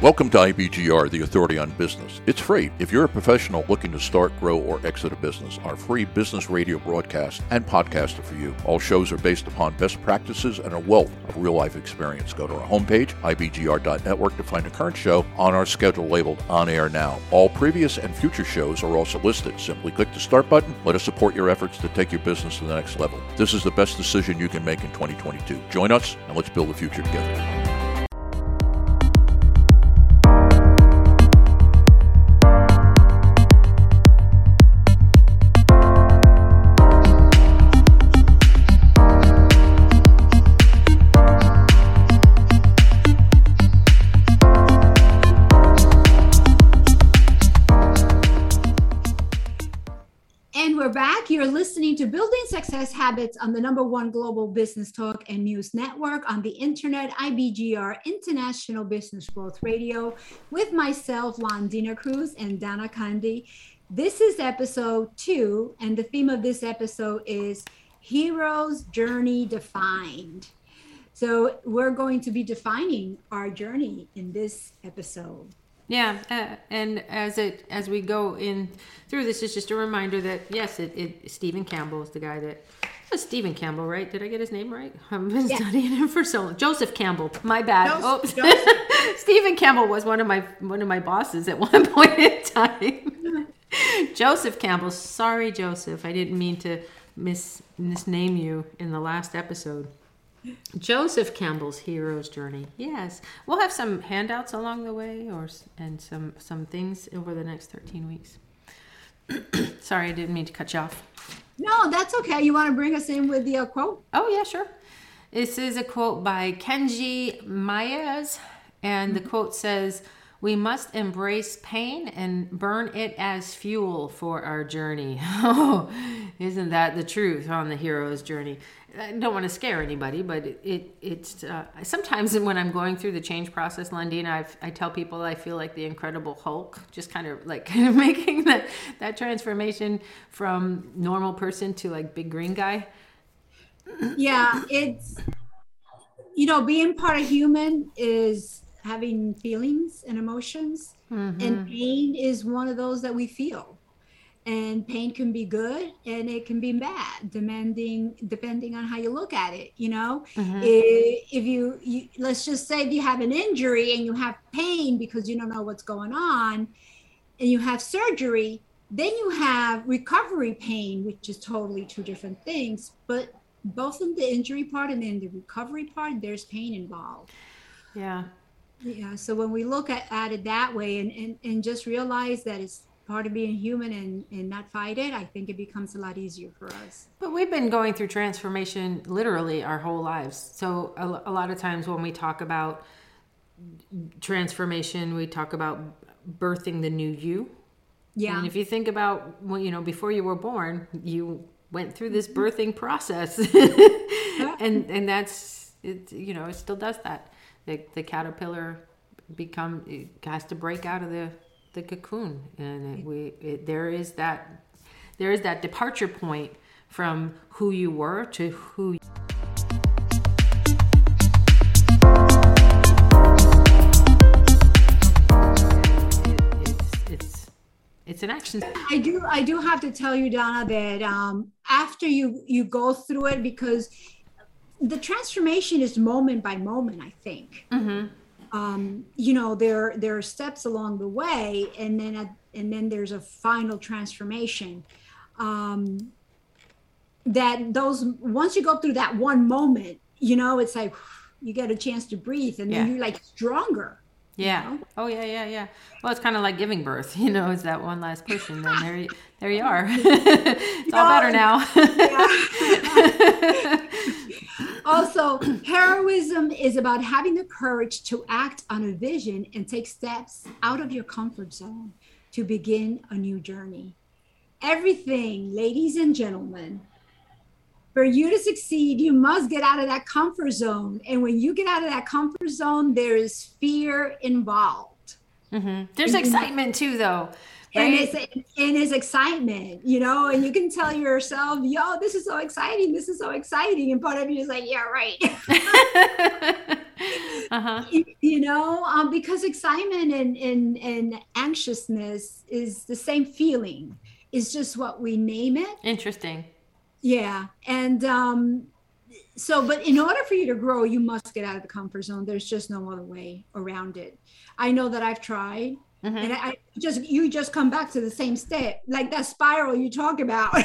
Welcome to IBGR, the authority on business. It's free. If you're a professional looking to start, grow, or exit a business, our free business radio broadcast and podcast are for you. All shows are based upon best practices and a wealth of real life experience. Go to our homepage, ibgr.network, to find a current show on our schedule labeled On Air Now. All previous and future shows are also listed. Simply click the start button. Let us support your efforts to take your business to the next level. This is the best decision you can make in 2022. Join us and let's build the future together. To Building Success Habits on the number one global business talk and news network on the internet, IBGR International Business Growth Radio, with myself, Londina Cruz, and Donna Kunde. This is episode two, and the theme of this episode is Hero's Journey Defined. So, we're going to be defining our journey in this episode. Yeah, uh, and as it as we go in through this, it's just a reminder that yes, it, it Stephen Campbell is the guy that was Stephen Campbell, right? Did I get his name right? I've been yeah. studying him for so long. Joseph Campbell. My bad. Oops. Stephen Campbell was one of my one of my bosses at one point in time. Joseph Campbell. Sorry, Joseph. I didn't mean to mis misname you in the last episode. Joseph Campbell's hero's journey. Yes, we'll have some handouts along the way, or and some some things over the next thirteen weeks. Sorry, I didn't mean to cut you off. No, that's okay. You want to bring us in with the uh, quote? Oh yeah, sure. This is a quote by Kenji Miyaz, and mm-hmm. the quote says, "We must embrace pain and burn it as fuel for our journey." Oh, isn't that the truth on the hero's journey? I don't want to scare anybody, but it, it it's uh, sometimes when I'm going through the change process, Londina, I've, I tell people I feel like the Incredible Hulk, just kind of like kind of making that that transformation from normal person to like big green guy. Yeah, it's you know being part of human is having feelings and emotions, mm-hmm. and pain is one of those that we feel and pain can be good and it can be bad depending depending on how you look at it you know? Mm-hmm. if, you, you let's just say if you have an injury and you have pain because you don't know what's going on and you have surgery then you have recovery pain which is totally two different things but both in the injury part and in the recovery part there's pain involved. Yeah. Yeah so when we look at, at it that way and, and and just realize that it's part of being human and, and not fight it, I think it becomes a lot easier for us. But we've been going through transformation literally our whole lives. So a, a lot of times when we talk about transformation, we talk about birthing the new you. Yeah. And if you think about, well, you know, before you were born, you went through this mm-hmm. birthing process, and and that's it. You know, it still does that. The the caterpillar become it has to break out of the the cocoon, and it, we it, there is that there is that departure point from who you were to who. You it's it's it's an action i do i do have to tell you donna that um, after you you go through it because the transformation is moment by moment i think mm-hmm um, you know there there are steps along the way and then a, and then there's a final transformation um, that those once you go through that one moment you know it's like you get a chance to breathe and then you're like stronger yeah. You know? Oh yeah, yeah, yeah. Well, it's kind of like giving birth, you know. It's that one last push, and then there, you, there you are. it's all better now. Also, heroism is about having the courage to act on a vision and take steps out of your comfort zone to begin a new journey. Everything, ladies and gentlemen, for you to succeed, you must get out of that comfort zone. And when you get out of that comfort zone, there is fear involved. Mm-hmm. There's excitement too, though. And it's and it's excitement, you know, and you can tell yourself, "Yo, this is so exciting! This is so exciting!" And part of you is like, "Yeah, right." Uh-huh. You know, um, because excitement and, and and anxiousness is the same feeling. It's just what we name it. Interesting. Yeah, and um, so, but in order for you to grow, you must get out of the comfort zone. There's just no other way around it. I know that I've tried, Mhm. and I, I just you just come back to the same state, like that spiral you talk about. Mhm.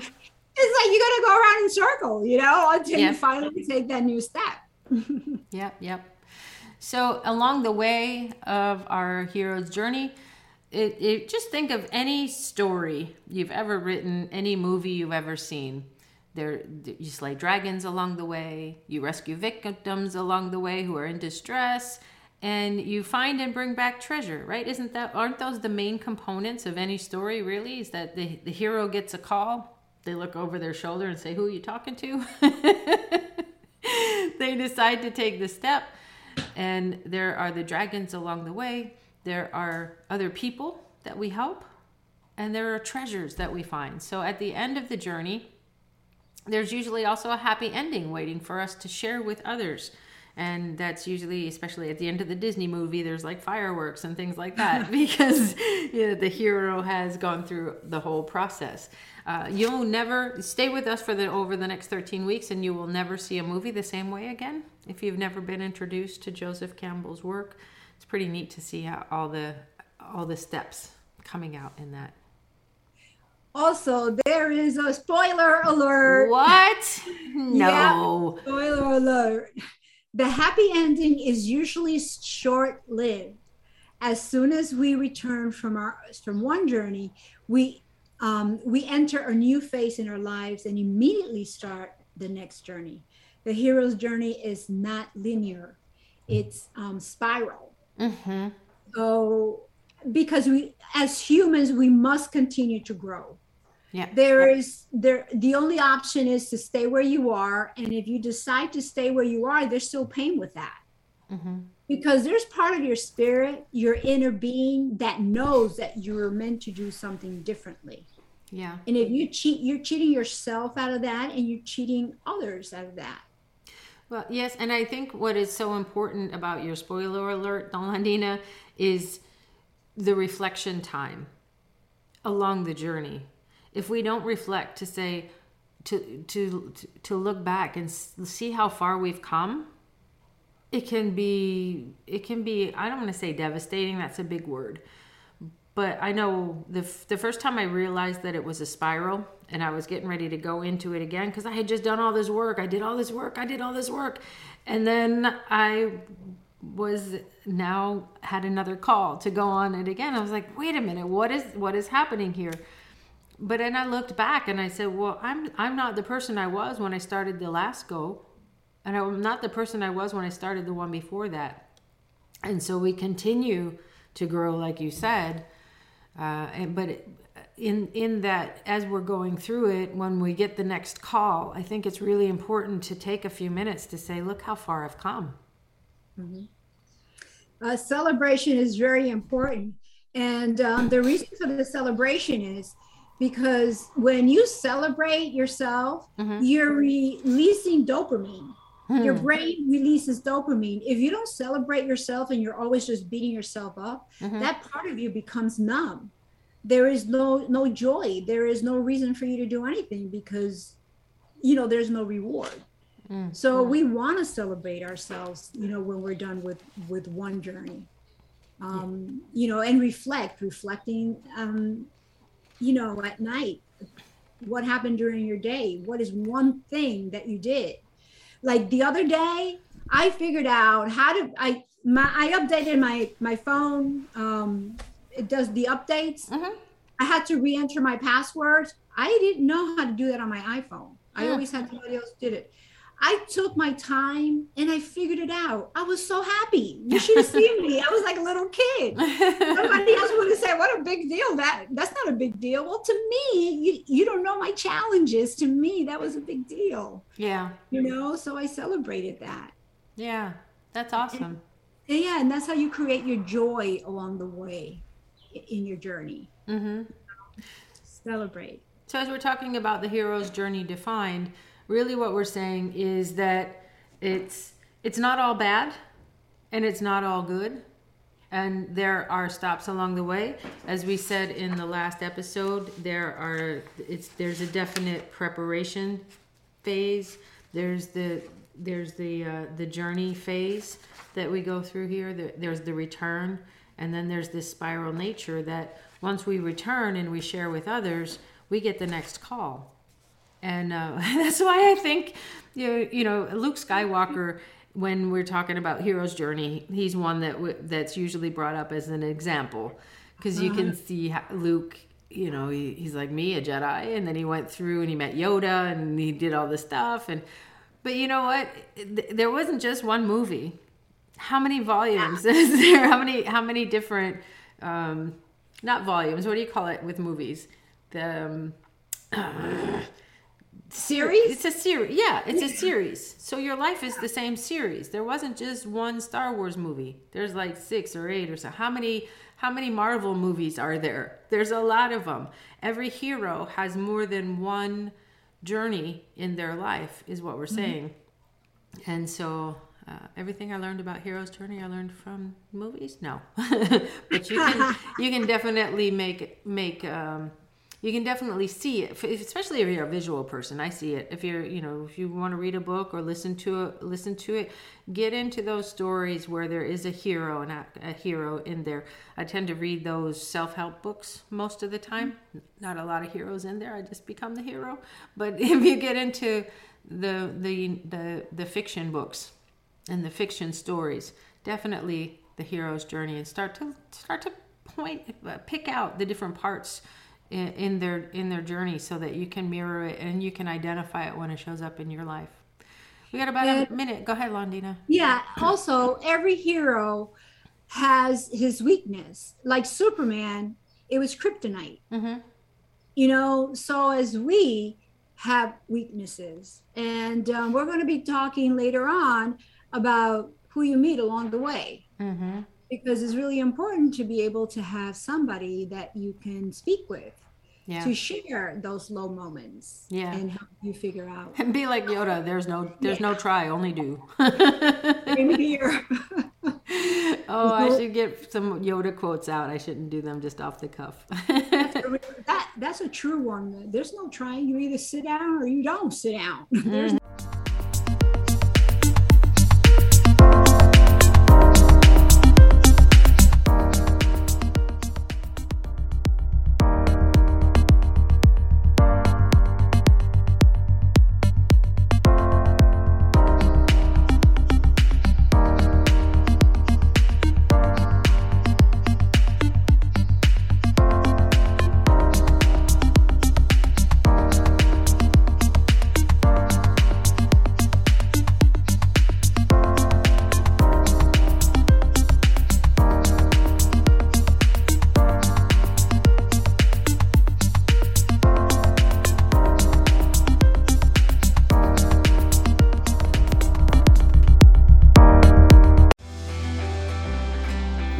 it's like you got to go around in circle, you know, until Yeah. you finally take that new step. Yep, yep. So along the way of our hero's journey, it, it just think of any story you've ever written, any movie you've ever seen. There, you slay dragons along the way. You rescue victims along the way who are in distress, and you find and bring back treasure. Right? Isn't that? Aren't those the main components of any story? Really, is that the the hero gets a call. They look over their shoulder and say, "Who are you talking to?" they decide to take the step and there are the dragons along the way there are other people that we help and there are treasures that we find so at the end of the journey there's usually also a happy ending waiting for us to share with others and that's usually especially at the end of the disney movie there's like fireworks and things like that because you know, the hero has gone through the whole process. Uh, you'll never stay with us for the over the next 13 weeks and you will never see a movie the same way again if you've never been introduced to joseph campbell's work. It's pretty neat to see how all the all the steps coming out in that. Also, there is a spoiler alert. what? No. Spoiler alert. The happy ending is usually short lived. As soon as we return from our from one journey, we um, we enter a new phase in our lives and immediately start the next journey. The hero's journey is not linear; it's um, spiral. hmm So, because we, as humans, we must continue to grow. Yeah There is there. The only option is to stay where you are, and if you decide to stay where you are, there's still pain with that hmm because there's part of your spirit, your inner being that knows that you're meant to do something differently. yeah And if you cheat, you're cheating yourself out of that, and you're cheating others out of that. Well, yes, and I think what is so important about your spoiler alert, Dolandina, is the reflection time along the journey. If we don't reflect to say, to to to look back and see how far we've come, it can be it can be I don't want to say devastating. That's a big word, but I know the the first time I realized that it was a spiral and I was getting ready to go into it again because I had just done all this work. I did all this work. I did all this work, and then I was now had another call to go on it again. I was like, wait a minute, what is what is happening here? But then I looked back and I said, well, I'm I'm not the person I was when I started the last go, and I'm not the person I was when I started the one before that. And so we continue to grow, like you said, uh, and but it, in in that as we're going through it, when we get the next call, I think it's really important to take a few minutes to say, look how far I've come. uh, celebration is very important. And um, the reason for the celebration is because when you celebrate yourself, Mhm. you're releasing dopamine. Your Hmm. brain releases dopamine. If you don't celebrate yourself and you're always just beating yourself up, Mhm. that part of you becomes numb. There is no no joy. There is no reason for you to do anything because you know there's no reward. Mm. So we want to celebrate ourselves, you know, when we're done with with one journey, um, you know, and reflect, reflecting, um, you know, at night, what happened during your day? What is one thing that you did? Like the other day, I figured out how to I my I updated my my phone. Um, it does the updates. Mhm. I had to re-enter my passwords. I didn't know how to do that on my iPhone. I always had somebody else did it. I took my time and I figured it out. I was so happy. You should have seen me. I was like a little kid. Somebody else would have said, "What a big deal! That that's not a big deal." Well, to me, you you don't know my challenges. To me, that was a big deal. yeah, You know, so I celebrated that. yeah, that's awesome. And yeah, and that's how you create your joy along the way in your journey. Mm hmm Celebrate. So as we're talking about the hero's journey defined, really what we're saying is that it's it's not all bad. and it's not all good. And there are stops along the way. As we said in the last episode, there are it's there's a definite preparation phase. There's the there's the uh, the journey phase that we go through here. There's the return, and then there's this spiral nature that once we return and we share with others, we get the next call, and uh, that's why I think you you know Luke Skywalker. When we're talking about hero's journey, he's one that w- that's usually brought up as an example because you can uh-huh. see Luke you know, he, he's like me, a Jedi, and then he went through and he met Yoda and he did all this stuff. And but you know what? There wasn't just one movie. How many volumes is there? How many how many different um, not volumes? What do you call it with movies? The um, series. It's a series. Yeah, it's a series. So your life is the same series. There wasn't just one Star Wars movie. There's like six or eight or so. How many? How many Marvel movies are there? There's a lot of them. Every hero has more than one journey in their life, is what we're mm-hmm. saying. Mm-hmm. And so, uh, everything I learned about hero's journey, I learned from movies. No, but you can you can definitely make make um, you can definitely see it, especially if you're a visual person. I see it. If you're, you know, if you want to read a book or listen to it, listen to it, get into those stories where there is a hero and a, a hero in there. I tend to read those self-help books most of the time. Not a lot of heroes in there. I just become the hero. But if you get into the the the the fiction books and the fiction stories, definitely the hero's journey, and start to start to point uh, pick out the different parts in, in their in their journey so that you can mirror it and you can identify it when it shows up in your life. We got about and, a minute. Go ahead, Londina. Yeah. Also, every hero has his weakness. Like Superman, it was kryptonite. Mm-hmm. You know, so as we have weaknesses, and um, we're going to be talking later on about who you meet along the way. Mm-hmm because it's really important to be able to have somebody that you can speak with yeah. to share those low moments yeah. and help you figure out and be like yoda there's no there's yeah. no try only do in here oh i should get some yoda quotes out i shouldn't do them just off the cuff that that's a true one there's no trying you either sit down or you don't sit down mm.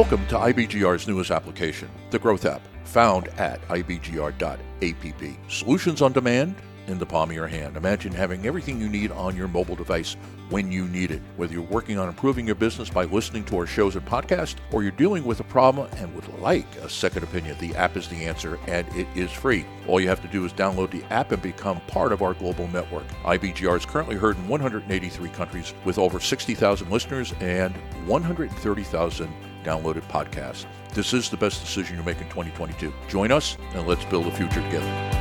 Welcome to IBGR's newest application, the Growth app, found at ibgr.app. Solutions on demand in the palm of your hand. Imagine having everything you need on your mobile device when you need it. Whether you're working on improving your business by listening to our shows and podcasts, or you're dealing with a problem and would like a second opinion, the app is the answer and it is free. All you have to do is download the app and become part of our global network. IBGR is currently heard in 183 countries with over 60,000 listeners and 130,000 downloaded podcast. This is the best decision you make in 2022. Join us and let's build a future together.